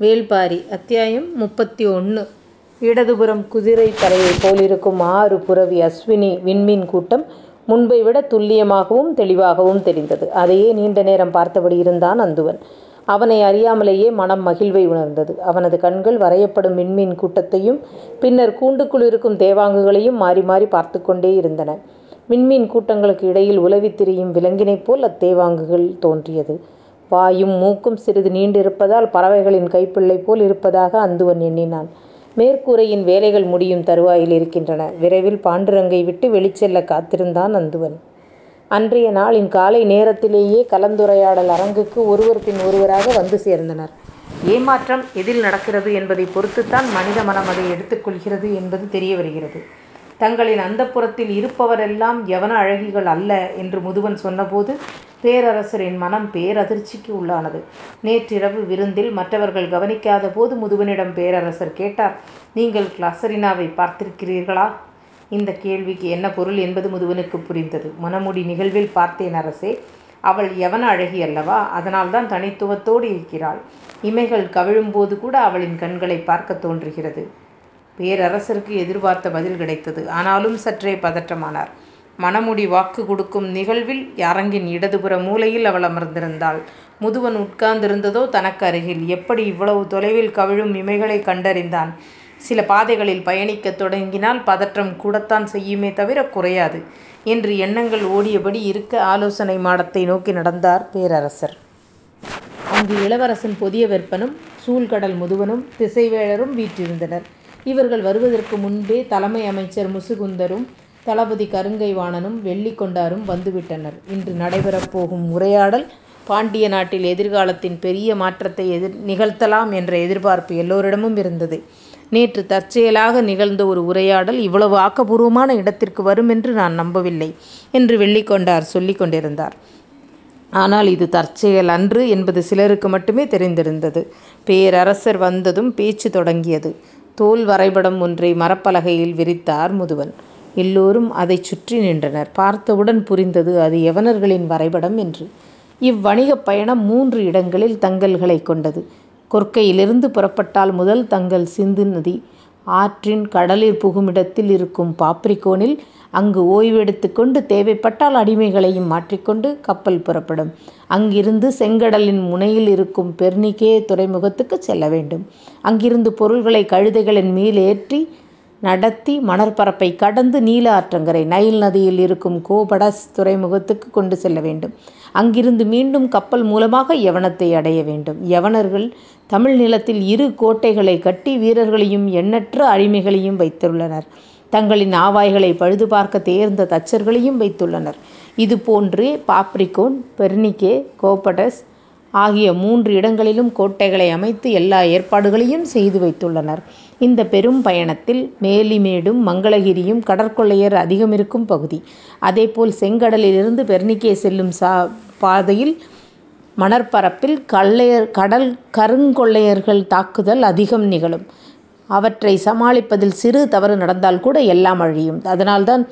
வேள்பாரி அத்தியாயம் முப்பத்தி ஒன்று இடதுபுறம் குதிரை தலையைப் போலிருக்கும் ஆறு புரவி அஸ்வினி விண்மீன் கூட்டம் முன்பை விட துல்லியமாகவும் தெளிவாகவும் தெரிந்தது. அதையே நீண்ட நேரம் பார்த்தபடி இருந்தான் அந்துவன். அவனை அறியாமலேயே மனம் மகிழ்வை உணர்ந்தது. அவனது கண்கள் வரையப்படும் விண்மீன் கூட்டத்தையும் பின்னர் கூண்டுக்குள் இருக்கும் தேவாங்குகளையும் மாறி மாறி பார்த்து கொண்டே இருந்தன. விண்மீன் கூட்டங்களுக்கு இடையில் உலவித் திரியும் விலங்கினைப் போல் அத்தேவாங்குகள் தோன்றியது. வாயும் மூக்கும் சிறிது நீண்டிருப்பதால் பறவைகளின் கைப்பிள்ளை போல் இருப்பதாக அந்துவன் எண்ணினான். மேற்கூரையின் வேலைகள் முடியும் தருவாயில் இருக்கின்றன. விரைவில் பாண்டுரங்கை விட்டு வெளிச்செல்ல காத்திருந்தான் அந்துவன். அன்றைய நாளின் காலை நேரத்திலேயே கலந்துரையாடல் அரங்குக்கு ஒருவர் பின் ஒருவராக வந்து சேர்ந்தனர். ஏமாற்றம் எதில் நடக்கிறது என்பதை பொறுத்துத்தான் மனித மனம் அதை எடுத்துக்கொள்கிறது என்பது தெரிய வருகிறது. தங்களின் அந்தப்புறத்தில் இருப்பவரெல்லாம் யவன அழகிகள் அல்ல என்று முதுவன் சொன்னபோது பேரரசரின் மனம் பேரதிர்ச்சிக்கு உள்ளானது. நேற்றிரவு விருந்தில் மற்றவர்கள் கவனிக்காத போது முதுவனிடம் பேரரசர் கேட்டார் நீங்கள் கிளாசரினாவை பார்த்திருக்கிறீர்களா? இந்த கேள்விக்கு என்ன பொருள் என்பது முதுவனுக்கு புரிந்தது. மனமுடி நிகழ்வில் பார்த்தேன் அரசே அவள் யவன அழகி அல்லவா? அதனால்தான் தனித்துவத்தோடு இருக்கிறாள். இமைகள் கவிழும்போது கூட அவளின் கண்களை பார்க்க தோன்றுகிறது. பேரரசருக்கு எதிர்பார்த்த பதில் கிடைத்தது. ஆனாலும் சற்றே பதற்றமானார். மணமுடி வாக்கு கொடுக்கும் நிகழ்வில் அரங்கின் இடதுபுற மூலையில் அவள் அமர்ந்திருந்தாள். முதுவன் உட்கார்ந்திருந்ததோ தனக்கு அருகில். எப்படி இவ்வளவு தொலைவில் கவிழும் இமைகளை கண்டறிந்தான். சில பாதைகளில் பயணிக்கத் தொடங்கினால் பதற்றம் கூடத்தான் செய்யுமே தவிர குறையாது என்று எண்ணங்கள் ஓடியபடி இருக்க ஆலோசனை மாடத்தை நோக்கி நடந்தார் பேரரசர். அங்கு இளவரசன் புதிய வெப்பனும் சூழ்கடல் முதுவனும் திசைவேழரும் வீற்றிருந்தனர். இவர்கள் வருவதற்கு முன்பே தலைமை அமைச்சர் முசுகுந்தரும் தளபதி கருங்கைவாணனும் வெள்ளிக்கொண்டாரும் வந்துவிட்டனர். இன்று நடைபெறப் போகும் உரையாடல் பாண்டிய நாட்டில் எதிர்காலத்தின் பெரிய மாற்றத்தை எதிர் நிகழ்த்தலாம் என்ற எதிர்பார்ப்பு எல்லோரிடமும் இருந்தது. நேற்று தற்செயலாக நிகழ்ந்த ஒரு உரையாடல் இவ்வளவு ஆக்கபூர்வமான இடத்திற்கு வரும் என்று நான் நம்பவில்லை என்று வெள்ளிக்கொண்டார் சொல்லிக் கொண்டிருந்தார். ஆனால் இது தற்செயல் அன்று என்பது சிலருக்கு மட்டுமே தெரிந்திருந்தது. பேரரசர் வந்ததும் பேச்சு தொடங்கியது. தோல் வரைபடம் ஒன்றை மரப்பலகையில் விரித்தார் முதுவன். எல்லோரும் அதை சுற்றி நின்றனர். பார்த்தவுடன் புரிந்தது அது யவனர்களின் வரைபடம் என்று. இவ்வணிகப் பயணம் மூன்று இடங்களில் தங்கல்களை கொண்டது. கொற்கையிலிருந்து புறப்பட்டால் முதல் தங்கல் சிந்து நதி. ஆற்றின் கடலில் புகுமிடத்தில் இருக்கும் பாப்ரிகோனில் அங்கு ஓய்வெடுத்து கொண்டு தேவைப்பட்டால் அடிமைகளையும் மாற்றிக்கொண்டு கப்பல் புறப்படும். அங்கிருந்து செங்கடலின் முனையில் இருக்கும் பெர்னிகே துறைமுகத்துக்கு செல்ல வேண்டும். அங்கிருந்து பொருள்களை கழுதைகளின் மேல் ஏற்றி நடத்தி மணற்பரப்பை கடந்து நீல ஆற்றங்கரை நைல் நதியில் இருக்கும் கோபடஸ் துறைமுகத்துக்கு கொண்டு செல்ல வேண்டும். அங்கிருந்து மீண்டும் கப்பல் மூலமாக யவனத்தை அடைய வேண்டும். யவனர்கள் தமிழ் நிலத்தில் இரு கோட்டைகளை கட்டி வீரர்களையும் எண்ணற்ற அடிமைகளையும் வைத்துள்ளனர். தங்களின் ஆவாய்களை பழுது பார்க்க தேர்ந்த தச்சர்களையும் வைத்துள்ளனர். இது போன்று பாப்ரிகோன் பெர்னிகே கோபடஸ் ஆகிய மூன்று இடங்களிலும் கோட்டைகளை அமைத்து எல்லா ஏற்பாடுகளையும் செய்து வைத்துள்ளனர். இந்த பெரும் பயணத்தில் மேலிமேடும் மங்களகிரியும் கடற்கொள்ளையர் அதிகம் இருக்கும் பகுதி. அதேபோல் செங்கடலிலிருந்து பெர்னிக்கே செல்லும் சா பாதையில் மணற்பரப்பில் கள்ளையர் கடல் கருங்கொள்ளையர்கள் தாக்குதல் அதிகம் நிகழும். அவற்றை சமாளிப்பதில் சிறு தவறு நடந்தால் கூட எல்லாம் அழியும். அதனால்தான்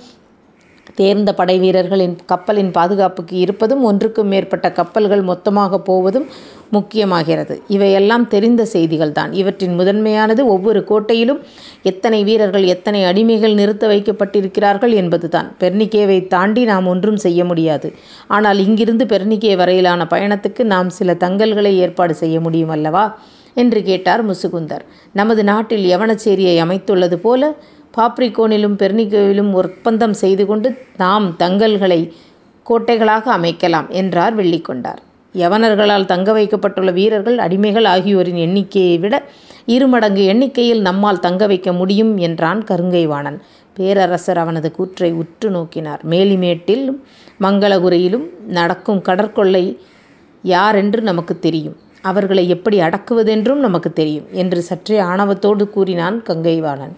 தேர்ந்த படை வீரர்களின் கப்பலின் பாதுகாப்புக்கு இருப்பதும் ஒன்றுக்கும் மேற்பட்ட கப்பல்கள் மொத்தமாக போவதும் முக்கியமாகிறது. இவையெல்லாம் தெரிந்த செய்திகள் தான் இவற்றின் முதன்மையானது ஒவ்வொரு கோட்டையிலும் எத்தனை வீரர்கள் எத்தனை அடிமைகள் நிறுத்த வைக்கப்பட்டிருக்கிறார்கள் என்பதுதான். பெர்னிகேவை தாண்டி நாம் ஒன்றும் செய்ய முடியாது. ஆனால் இங்கிருந்து பெர்னிகே வரையிலான பயணத்துக்கு நாம் சில தங்கல்களை ஏற்பாடு செய்ய முடியும் அல்லவா? என்று கேட்டார் முசுகுந்தர். நமது நாட்டில் யவனச்சேரியை அமைத்துள்ளது போல பாப்ரிகோனிலும் பெர்னிகோவிலும் ஒப்பந்தம் செய்து கொண்டு நாம் தங்கல்களை கோட்டைகளாக அமைக்கலாம் என்றார் வெள்ளிக்கொண்டார். யவனர்களால் தங்க வைக்கப்பட்டுள்ள வீரர்கள் அடிமைகள் ஆகியோரின் எண்ணிக்கையை விட இருமடங்கு எண்ணிக்கையில் நம்மால் தங்க வைக்க முடியும் என்றான் கருங்கைவாணன். பேரரசர் அவனது கூற்றை உற்று நோக்கினார். மேலிமேட்டிலும் மங்களகுரையிலும் நடக்கும் கடற்கொள்ளை யாரென்று நமக்கு தெரியும். அவர்களை எப்படி அடக்குவதென்றும் நமக்கு தெரியும் என்று சற்றே ஆணவத்தோடு கூறினான் கங்கைவாணன்.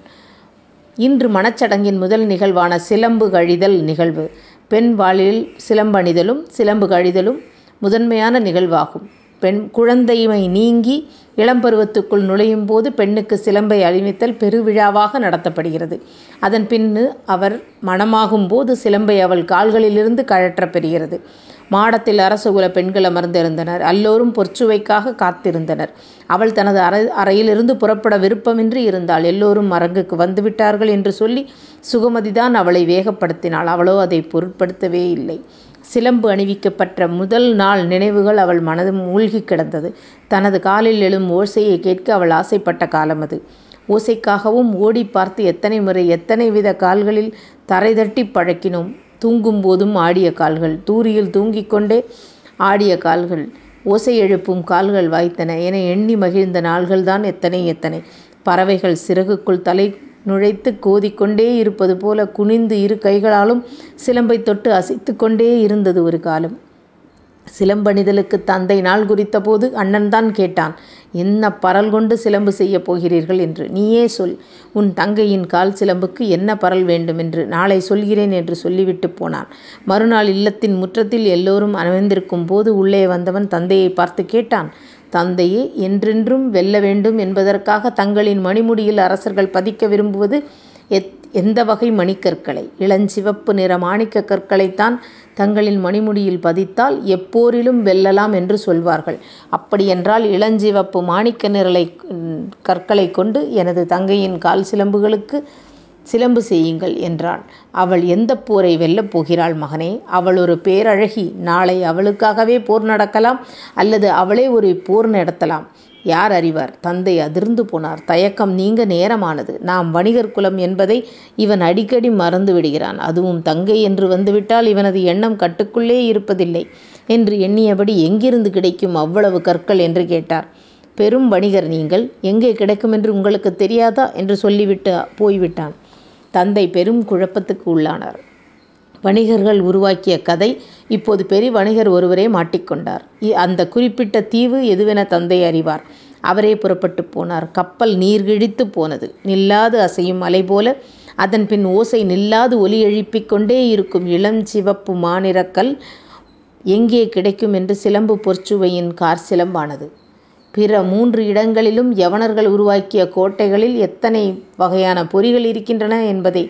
இன்று மணச்சடங்கின் முதல் நிகழ்வான சிலம்பு கழிதல் நிகழ்வு. பெண் வாளில் சிலம்பணிதலும் சிலம்பு கழிதலும் முதன்மையான நிகழ்வாகும். பெண் குழந்தைமை நீங்கி இளம்பருவத்துக்குள் நுழையும் போது பெண்ணுக்கு சிலம்பை அணிவித்தல் பெருவிழாவாக நடத்தப்படுகிறது. அதன் பின்னு அவர் மணமாகும் போது சிலம்பை அவள் கால்களிலிருந்து கழற்ற பெறுகிறது. மாடத்தில் அரசகுல பெண்கள் அமர்ந்திருந்தனர். எல்லோரும் பொற்சுவைக்காக காத்திருந்தனர். அவள் தனது அறை அறையிலிருந்து புறப்பட விருப்பமின்றி இருந்தாள். எல்லோரும் அரங்குக்கு வந்துவிட்டார்கள் என்று சொல்லி சுகமதிதான் அவளை வேகப்படுத்தினாள். அவளோ அதை பொருட்படுத்தவே இல்லை. சிலம்பு அணிவிக்கப்பட்ட முதல் நாள் நினைவுகள் அவள் மனதும் மூழ்கி கிடந்தது. தனது காலில் எழும் ஓசையை கேட்க அவள் ஆசைப்பட்ட காலம் அது. ஓசைக்காகவும் ஓடி பார்த்து எத்தனை முறை எத்தனை வித கால்களில் தரை தட்டி பழக்கினோம். தூங்கும் போதும் ஆடிய கால்கள். தூரியில் தூங்கிக் கொண்டே ஆடிய கால்கள். ஓசை எழுப்பும் கால்கள் வாய்த்தன. என எண்ணி மகிழ்ந்த நாள்கள்தான் எத்தனை எத்தனை. பறவைகள் சிறகுக்குள் தலை நுழைத்து கோதிக்கொண்டே இருப்பது போல குனிந்து இரு கைகளாலும் சிலம்பை தொட்டு அசைத்து கொண்டே இருந்தது ஒரு காலம். சிலம்பணிதலுக்கு தந்தை நாள் குறித்த போது அண்ணன்தான் கேட்டான் என்ன பரல் கொண்டு சிலம்பு செய்யப் போகிறீர்கள் என்று? நீயே சொல். உன் தங்கையின் கால் சிலம்புக்கு என்ன பரல் வேண்டும் என்று நாளை சொல்கிறேன் என்று சொல்லிவிட்டு போனான். மறுநாள் இல்லத்தின் முற்றத்தில் எல்லோரும் அணிந்திருக்கும் போது உள்ளே வந்தவன் தந்தையை பார்த்து கேட்டான் தந்தையே என்றென்றும் வெல்ல வேண்டும் என்பதற்காக தங்களின் மணிமுடியில் அரசர்கள் பதிக்க விரும்புவது எத் எந்த வகை மணிக்கற்களை? இளஞ்சிவப்பு நிற மாணிக்க கற்களைத்தான் தங்களின் மணிமுடியில் பதித்தால் எப்போரிலும் வெல்லலாம் என்று சொல்வார்கள். அப்படியென்றால் இளஞ்சிவப்பு மாணிக்க நிரலை கற்களை கொண்டு எனது தங்கையின் கால் சிலம்புகளுக்கு சிலம்பு செய்யுங்கள் என்றாள் அவள் எந்த போரை வெல்லப் போகிறாள் மகனே? அவள் ஒரு பேரழகி. நாளை அவளுக்காகவே போர் நடக்கலாம் அல்லது அவளே ஒரு போர் நடத்தலாம். யார் அறிவார்? தந்தை அதிர்ந்து போனார். தயக்கம் நீங்க நேரமானது. நாம் வணிகர் குலம் என்பதை இவன் அடிக்கடி மறந்து விடுகிறான். அதுவும் தங்கை என்று வந்துவிட்டால் இவனது எண்ணம் கட்டுக்குள்ளே இருப்பதில்லை என்று எண்ணியபடி எங்கிருந்து கிடைக்கும் அவ்வளவு கற்கள் என்று கேட்டார். பெரும் வணிகர் நீங்கள் எங்கே கிடைக்கும் என்று உங்களுக்கு தெரியாதா? என்று சொல்லிவிட்டு போய்விட்டான். தந்தை பெரும் குழப்பத்துக்கு உள்ளானார். வணிகர்கள் உருவாக்கிய கதை இப்போது பெரிய வணிகர் ஒருவரே மாட்டிக்கொண்டார். அந்த குறிப்பிட்ட தீவு எதுவென தந்தை அறிவார். அவரே புறப்பட்டு போனார். கப்பல் நீர்கிழித்து போனது. நில்லாது அசையும் அலை போல அதன் பின் ஓசை நில்லாது ஒலி எழுப்பிக் கொண்டே இருக்கும் இளம் சிவப்பு மாநிறக்கல் எங்கே கிடைக்கும் என்று சிலம்பு பொற்சுவையின் கார் சிலம்பானது. பிற மூன்று இடங்களிலும் யவனர்கள் உருவாக்கிய கோட்டைகளில் எத்தனை வகையான பொறிகள் இருக்கின்றன என்பதை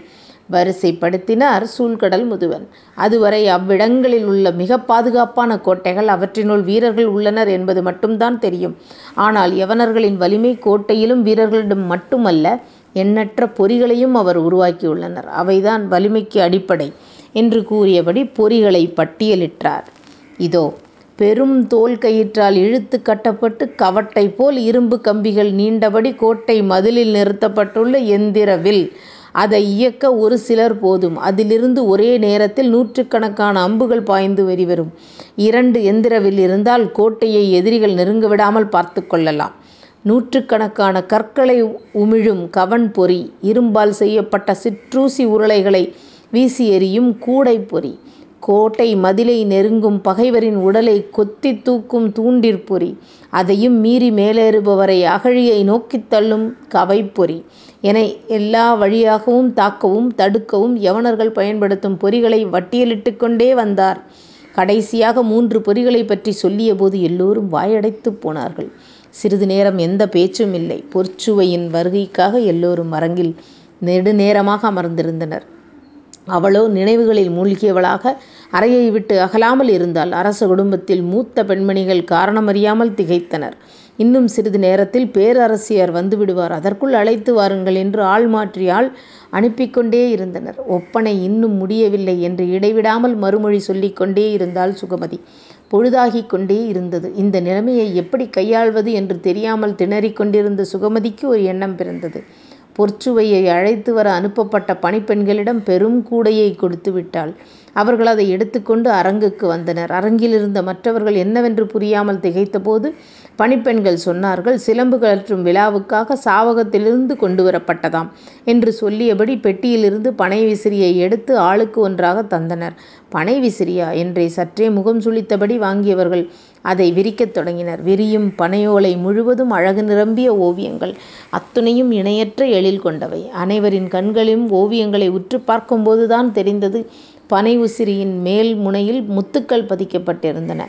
வரிசைப்படுத்தினார் சூழ்கடல் முதுவன். அதுவரை அவ்விடங்களில் உள்ள மிக பாதுகாப்பான கோட்டைகள் அவற்றினுள் வீரர்கள் உள்ளனர் என்பது மட்டும்தான் தெரியும். ஆனால் யவனர்களின் வலிமை கோட்டையிலும் வீரர்களிடம் மட்டுமல்ல எண்ணற்ற பொறிகளையும் அவர் உருவாக்கியுள்ளனர். அவைதான் வலிமைக்கு அடிப்படை என்று கூறியபடி பொறிகளை பட்டியலிட்டார். இதோ பெரும் தோல் கயிற்றால் இழுத்து கட்டப்பட்டு கவட்டை போல் இரும்பு கம்பிகள் நீண்டபடி கோட்டை மதிலில் நிறுத்தப்பட்டுள்ள எந்திர வில் அதை இயக்க ஒரு சிலர் போதும். அதிலிருந்து ஒரே நேரத்தில் நூற்றுக்கணக்கான அம்புகள் பாய்ந்து வெளிவரும். இரண்டு எந்திரவில் இருந்தால் கோட்டையை எதிரிகள் நெருங்க விடாமல் பார்த்து கொள்ளலாம். நூற்றுக்கணக்கான கற்களை உமிழும் கவன் பொறி இரும்பால் செய்யப்பட்ட சிற்றூசி உருளைகளை வீசி எறியும் கூடை பொறி கோட்டை மதிலை நெருங்கும் பகைவரின் உடலை கொத்தி தூக்கும் தூண்டிற்பொறி அதையும் மீறி மேலேறுபவரை அகழியை நோக்கித் தள்ளும் கவைப்பொறி என எல்லா வழியாகவும் தாக்கவும் தடுக்கவும் யவனர்கள் பயன்படுத்தும் பொறிகளை வட்டியலிட்டு கொண்டே வந்தார். கடைசியாக மூன்று பொறிகளை பற்றி சொல்லியபோது எல்லோரும் வாயடைத்து போனார்கள். சிறிது நேரம் எந்த பேச்சும் இல்லை. பொற்சுவையின் வருகைக்காக எல்லோரும் அரங்கில் நெடுநேரமாக அமர்ந்திருந்தனர். அவளோ நினைவுகளில் மூழ்கியவளாக அறையை விட்டு அகலாமல் இருந்தாள் அரச குடும்பத்தில் மூத்த பெண்மணிகள் காரணமறியாமல் திகைத்தனர். இன்னும் சிறிது நேரத்தில் பேரரசியார் வந்துவிடுவார். அதற்குள் அழைத்து வாருங்கள் என்று ஆள் மாற்றி ஆள் அனுப்பிக்கொண்டே இருந்தனர். ஒப்பனை இன்னும் முடியவில்லை என்று இடைவிடாமல் மறுமொழி சொல்லிக் கொண்டே இருந்தாள் சுகமதி. பொழுதாகிக் கொண்டே இருந்தது. இந்த நிலைமையை எப்படி கையாள்வது என்று தெரியாமல் திணறிக் கொண்டிருந்த சுகமதிக்கு ஒரு எண்ணம் பிறந்தது. பொற்சுவையை அழைத்து வர அனுப்பப்பட்ட பணிப்பெண்களிடம் பெரும் கூடையை கொடுத்து விட்டாள். அவர்கள் அதை எடுத்துக்கொண்டு அரங்குக்கு வந்தனர். அரங்கில் இருந்த மற்றவர்கள் என்னவென்று புரியாமல் திகைத்தபோது பணிப்பெண்கள் சொன்னார்கள் சிலம்பு கழற்றும் விழாவுக்காக சாவகத்திலிருந்து கொண்டு வரப்பட்டதாம் என்று சொல்லியபடி பெட்டியிலிருந்து பனை விசிறியை எடுத்து ஆளுக்கு ஒன்றாக தந்தனர். பனை விசிறியா? என்றே சற்றே முகம் சுளித்தபடி வாங்கியவர்கள் அதை விரிக்கத் தொடங்கினர். விரியும் பனையோலை முழுவதும் அழகு நிரம்பிய ஓவியங்கள் அத்துணையும் இணையற்ற எழில் கொண்டவை. அனைவரின் கண்களும் ஓவியங்களை உற்று பார்க்கும்போதுதான் தெரிந்தது பனை உசிரியின் மேல் முனையில் முத்துக்கள் பதிக்கப்பட்டிருந்தன.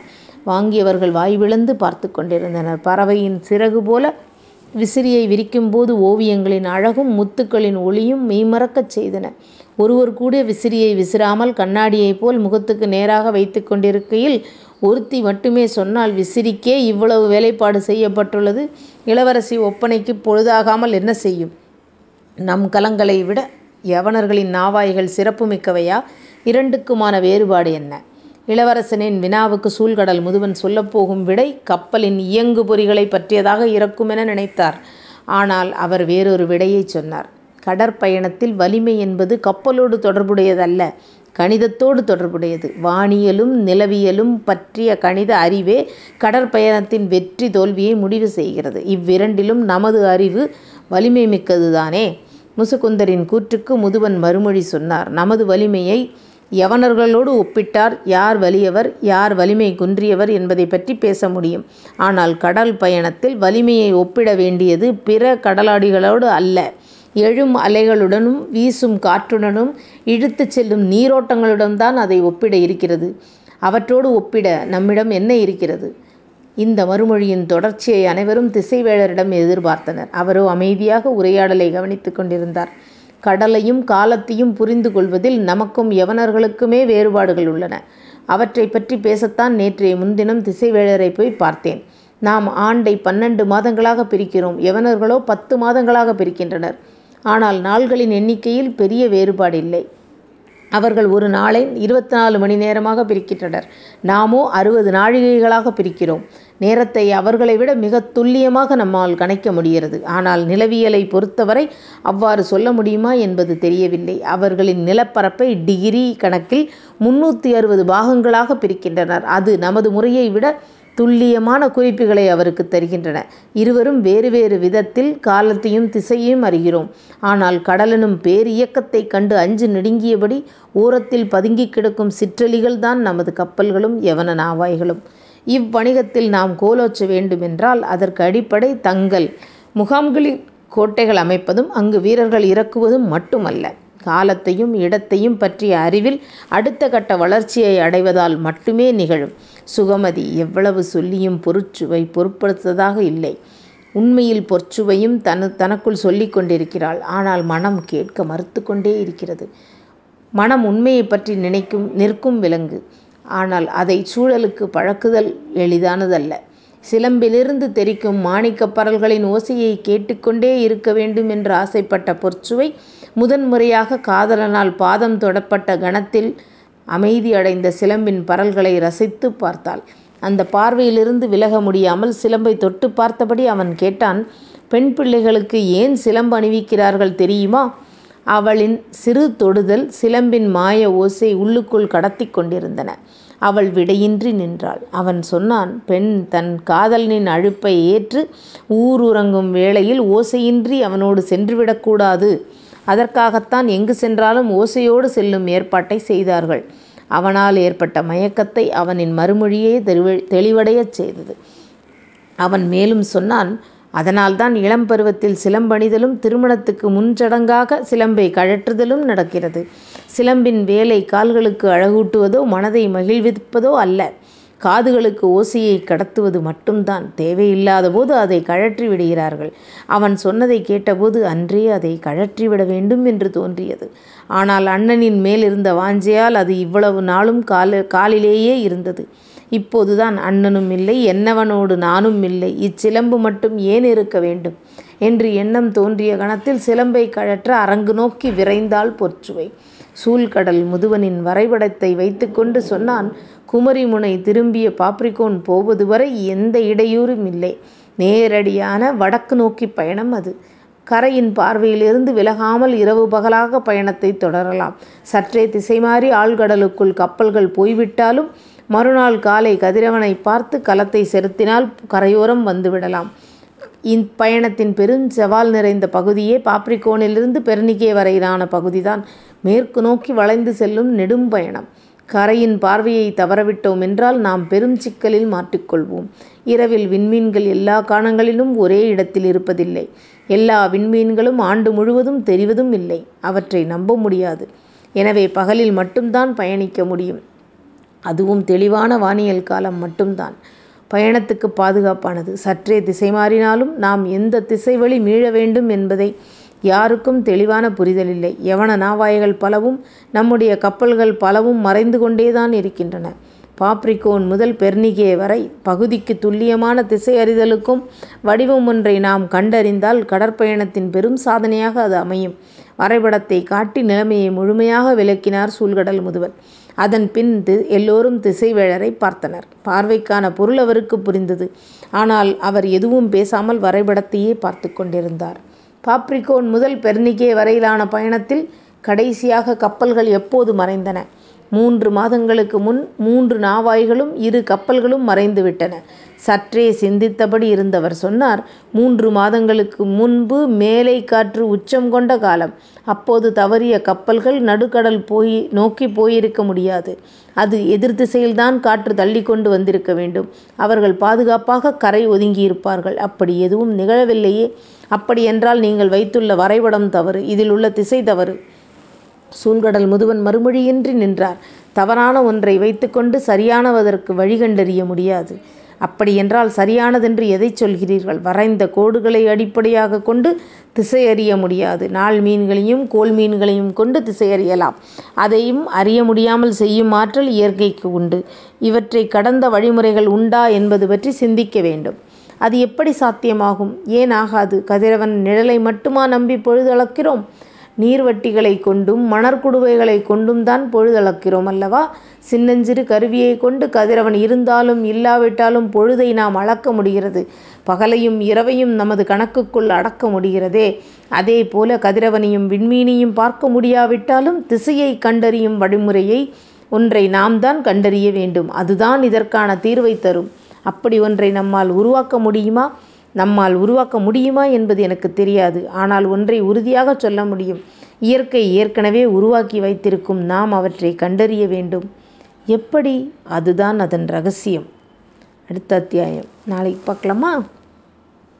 வாங்கியவர்கள் வாய் விழுந்து பார்த்து கொண்டிருந்தனர். பறவையின் சிறகு போல விசிறியை விரிக்கும்போது ஓவியங்களின் அழகும் முத்துக்களின் ஒளியும் மெய்மறக்கச் செய்தன. ஒருவர் கூட விசிறியை விசிறாமல் கண்ணாடியைப் போல் முகத்துக்கு நேராக வைத்துக் கொண்டிருக்கையில் ஒருத்தி மட்டுமே சொன்னால் விசிறிக்கே இவ்வளவு வேலைப்பாடு செய்யப்பட்டுள்ளது. இளவரசி ஒப்பனைக்கு பொழுதாகாமல் என்ன செய்யும்? நம் கலங்களை விட யவனர்களின் நாவாய்கள் சிறப்பு மிக்கவையா இரண்டுக்குமான வேறுபாடு என்ன? இளவரசனின் வினாவுக்கு சூழ்கடல் முதுவன் சொல்லப்போகும் விடை கப்பலின் இயங்கு பொறிகளை பற்றியதாக இருக்குமென நினைத்தார். ஆனால் அவர் வேறொரு விடையை சொன்னார். கடற்பயணத்தில் வலிமை என்பது கப்பலோடு தொடர்புடையதல்ல. கணிதத்தோடு தொடர்புடையது. வானியலும் நிலவியலும் பற்றிய கணித அறிவே கடற்பயணத்தின் வெற்றி தோல்வியை முடிவு செய்கிறது. இவ்விரண்டிலும் நமது அறிவு வலிமை மிக்கதுதானே முசுகுந்தரின் கூற்றுக்கு முதுவன் மறுமொழி சொன்னார். நமது வலிமையை யவனர்களோடு ஒப்பிட்டார். யார் வலியவர் யார் வலிமை குன்றியவர் என்பதை பற்றி பேச முடியும். ஆனால் கடல் பயணத்தில் வலிமையை ஒப்பிட வேண்டியது பிற கடலாடிகளோடு அல்ல. எழும் அலைகளுடனும் வீசும் காற்றுடனும் இழுத்துச் செல்லும் நீரோட்டங்களுடன் அதை ஒப்பிட இருக்கிறது. அவற்றோடு ஒப்பிட நம்மிடம் என்ன இருக்கிறது? இந்த மறுமொழியின் தொடர்ச்சியை அனைவரும் திசைவேளரிடம் எதிர்பார்த்தனர். அவரோ அமைதியாக உரையாடலை கவனித்துக் கொண்டிருந்தார். கடலையும் காலத்தையும் புரிந்து கொள்வதில் நமக்கும் யவனர்களுக்குமே வேறுபாடுகள் உள்ளன. அவற்றை பற்றி பேசத்தான் நேற்றைய முன்தினம் திசைவேழரை போய் பார்த்தேன். நாம் ஆண்டை பன்னெண்டு மாதங்களாக பிரிக்கிறோம். யவனர்களோ பத்து மாதங்களாக பிரிக்கின்றனர். ஆனால் நாள்களின் எண்ணிக்கையில் பெரிய வேறுபாடு இல்லை அவர்கள் ஒரு நாளை இருபத்தி நாலு மணி நேரமாக பிரிக்கின்றனர். நாமோ அறுபது நாழிகைகளாக பிரிக்கிறோம். நேரத்தை அவர்களை விட மிக துல்லியமாக நம்மால் கணிக்க முடிகிறது. ஆனால் நிலவியலை பொறுத்தவரை அவ்வாறு சொல்ல முடியுமா என்பது தெரியவில்லை. அவர்களின் நிலப்பரப்பை டிகிரி கணக்கில் முன்னூற்றி அறுபது பாகங்களாக பிரிக்கின்றனர். அது நமது முறையை விட துல்லியமான குறிப்புகளை அவருக்கு தருகின்றன. இருவரும் வேறு வேறு விதத்தில் காலத்தையும் திசையையும் அறிகிறோம். ஆனால் கடலெனும் பேரியக்கத்தை கண்டு அஞ்சு நெடுங்கியபடி ஓரத்தில் பதுங்கி கிடக்கும் சிற்றலிகள் தான் நமது கப்பல்களும் யவன நாவாய்களும். இவ்வணிகத்தில் நாம் கோலோச்ச வேண்டுமென்றால் அதற்கு அடிப்படை தங்கள் முகாம்களில் கோட்டைகள் அமைப்பதும் அங்கு வீரர்கள் இறக்குவதும் மட்டுமல்ல. காலத்தையும் இடத்தையும் பற்றிய அறிவில் அடுத்த கட்ட வளர்ச்சியை அடைவதால் மட்டுமே நிகழும். சுகமதி எவ்வளவு சொல்லியும் பொருட்சுவை பொருட்படுத்ததாக இல்லை. உண்மையில் பொற்சுவையும் தனு தனக்குள் சொல்லிக் கொண்டிருக்கிறாள். ஆனால் மனம் கேட்க மறுத்து கொண்டே இருக்கிறது. மனம் உண்மையை பற்றி நினைக்கும் நிற்கும் விலங்கு. ஆனால் அதை சூழலுக்கு பழக்குதல் எளிதானதல்ல. சிலம்பிலிருந்து தெரிக்கும் மாணிக்கப் பரல்களின் ஓசையை கேட்டுக்கொண்டே இருக்க வேண்டும் என்று ஆசைப்பட்ட பொற்சுவை முதன்முறையாக காதலனால் பாதம் தொடப்பட்ட கணத்தில் அமைதி அடைந்த சிலம்பின் பரல்களை ரசித்து பார்த்தாள். அந்த பார்வையிலிருந்து விலக முடியாமல் சிலம்பை தொட்டு பார்த்தபடி அவன் கேட்டான் பெண் பிள்ளைகளுக்கு ஏன் சிலம்பு அணிவிக்கிறார்கள் தெரியுமா அவளின் சிறு தொடுதல் சிலம்பின் மாய ஓசை உள்ளுக்குள் கடத்தி கொண்டிருந்தன. அவள் விடையின்றி நின்றாள். அவன் சொன்னான் பெண் தன் காதலனின் அழுப்பை ஏற்று ஊருறங்கும் வேளையில் ஓசையின்றி அவனோடு சென்றுவிடக்கூடாது அதற்காகத்தான் எங்கு சென்றாலும் ஓசையோடு செல்லும் ஏற்பாட்டை செய்தார்கள். அவனால் ஏற்பட்ட மயக்கத்தை அவனின் மறுமொழியே தெளிவடையச் செய்தது. அவன் மேலும் சொன்னான் அதனால்தான் இளம் பருவத்தில் சிலம்பணிதலும் திருமணத்துக்கு முன்சடங்காக சிலம்பை கழற்றுதலும் நடக்கிறது. சிலம்பின் வேலை கால்களுக்கு அழகூட்டுவதோ மனதை மகிழ்விப்பதோ அல்ல. காதுகளுக்கு ஓசையை கடத்துவது மட்டும்தான். தேவையில்லாத போது அதை கழற்றி விடுகிறார்கள். அவன் சொன்னதை கேட்டபோது அன்றே அதை கழற்றிவிட வேண்டும் என்று தோன்றியது. ஆனால் அண்ணனின் மேல் இருந்த வாஞ்சையால் அது இவ்வளவு நாளும் கால காலிலேயே இருந்தது. இப்போதுதான் அண்ணனும் இல்லை என்னவனோடு நானும் இல்லை. இச்சிலம்பு மட்டும் ஏன் இருக்க வேண்டும்? என்று எண்ணம் தோன்றிய கணத்தில் சிலம்பை கழற்ற அரங்கு நோக்கி விரைந்தாள் பொற்றுவை சூழ்கடல் முதுவனின் வரைபடத்தை வைத்துக்கொண்டு சொன்னான் குமரிமுனை திரும்பிய பாப்ரிகோன் போவது வரை எந்த இடையூறும் இல்லை. நேரடியான வடக்கு நோக்கி பயணம் அது. கரையின் பார்வையிலிருந்து விலகாமல் இரவு பகலாக பயணத்தை தொடரலாம். சற்றே திசை மாறி ஆழ்கடலுக்குள் கப்பல்கள் போய்விட்டாலும் மறுநாள் காலை கதிரவனை பார்த்து களத்தை செலுத்தினால் கரையோரம் வந்துவிடலாம். இப்பயணத்தின் பெரும் சவால் நிறைந்த பகுதியே பாப்ரிகோனிலிருந்து பெர்னிகே வரையிலான பகுதிதான். மேற்கு நோக்கி வளைந்து செல்லும் நெடும் பயணம். கரையின் பார்வையை தவறவிட்டோம் என்றால் நாம் பெரும் சிக்கலில் மாட்டிக்கொள்வோம் இரவில் விண்மீன்கள் எல்லா காலங்களிலும் ஒரே இடத்தில் இருப்பதில்லை. எல்லா விண்மீன்களும் ஆண்டு முழுவதும் தெரிவதும் இல்லை. அவற்றை நம்ப முடியாது. எனவே பகலில் மட்டும்தான் பயணிக்க முடியும். அதுவும் தெளிவான வானியல் காலம் மட்டும்தான். பயணத்துக்கு பாதுகாப்பானது. சற்றே திசை மாறினாலும் நாம் எந்த திசை வழி மீள வேண்டும் என்பதை யாருக்கும் தெளிவான புரிதல் இல்லை யவன நாவாய்கள் பலவும் நம்முடைய கப்பல்கள் பலவும் மறைந்து கொண்டேதான் இருக்கின்றன. பாப்ரிகோன் முதல் பெர்னிகே வரை பகுதிக்கு துல்லியமான திசை அறிதலுக்கும் வடிவம் ஒன்றை நாம் கண்டறிந்தால் கடற்பயணத்தின் பெரும் சாதனையாக அது அமையும். வரைபடத்தை காட்டி நிலைமையை முழுமையாக விளக்கினார் சூழ்கடல் முதுவன் அதன் பின் எல்லோரும் திசைவேழரை பார்த்தனர். பார்வைக்கான பொருள் அவருக்கு புரிந்தது. ஆனால் அவர் எதுவும் பேசாமல் வரைபடத்தையே பார்த்து கொண்டிருந்தார். பாப்ரிகோன் முதல் பெர்னிகே வரையிலான பயணத்தில் கடைசியாக கப்பல்கள் எப்போது மறைந்தன? மூன்று மாதங்களுக்கு முன் மூன்று நாவாய்களும் இரு கப்பல்களும் மறைந்துவிட்டன. சற்றே சிந்தித்தபடி இருந்தவர் சொன்னார் மூன்று மாதங்களுக்கு முன்பு மேலை காற்று உச்சம் கொண்ட காலம். அப்போது தவறிய கப்பல்கள் நடுக்கடல் போய் நோக்கி போயிருக்க முடியாது. அது எதிர் திசையில்தான் காற்று தள்ளி கொண்டு வந்திருக்க வேண்டும். அவர்கள் பாதுகாப்பாக கரை ஒதுங்கியிருப்பார்கள். அப்படி எதுவும் நிகழவில்லையே. அப்படியென்றால் நீங்கள் வைத்துள்ள வரைபடம் தவறு. இதில் உள்ள திசை தவறு. சூழ்கடல் முதுவன் மறுமொழியின்றி நின்றார். தவறான ஒன்றை வைத்துக்கொண்டு சரியானவதற்கு வழி கண்டறிய முடியாது. அப்படியென்றால் சரியானதென்று எதை சொல்கிறீர்கள்? வரைந்த கோடுகளை அடிப்படையாக கொண்டு திசை அறிய முடியாது. நாள் மீன்களையும் கோல் மீன்களையும் கொண்டு திசை அறியலாம் அதையும் அறிய முடியாமல் செய்யும் ஆற்றல் இயற்கைக்கு உண்டு. இவற்றை கடந்த வழிமுறைகள் உண்டா என்பது பற்றி சிந்திக்க வேண்டும். அது எப்படி சாத்தியமாகும்? ஏன் ஆகாது? கதிரவன் நிழலை மட்டுமா நம்பி பொழுதளக்கிறோம் நீர்வட்டிகளை கொண்டும் மணற்குடுவைகளை கொண்டும் தான் பொழுதளக்கிறோம் அல்லவா? சின்னஞ்சிறு கருவியை கொண்டு கதிரவன் இருந்தாலும் இல்லாவிட்டாலும் பொழுதை நாம் அளக்க முடிகிறது. பகலையும் இரவையும் நமது கணக்குக்குள் அடக்க முடிகிறதே. அதே போல கதிரவனையும் விண்மீனையும் பார்க்க முடியாவிட்டாலும் திசையை கண்டறியும் வழிமுறையை ஒன்றை நாம் தான் கண்டறிய வேண்டும். அதுதான் இதற்கான தீர்வை தரும். அப்படி ஒன்றை நம்மால் உருவாக்க முடியுமா? நம்மால் உருவாக்க முடியுமா என்பது எனக்கு தெரியாது. ஆனால் ஒன்றை உறுதியாக சொல்ல முடியும். இயற்கை ஏற்கனவே உருவாக்கி வைத்திருக்கும் நாம் அவற்றை கண்டறிய வேண்டும். எப்படி? அதுதான் அதன் ரகசியம். அடுத்த அத்தியாயம். நாளைக்கு பார்க்கலாமா?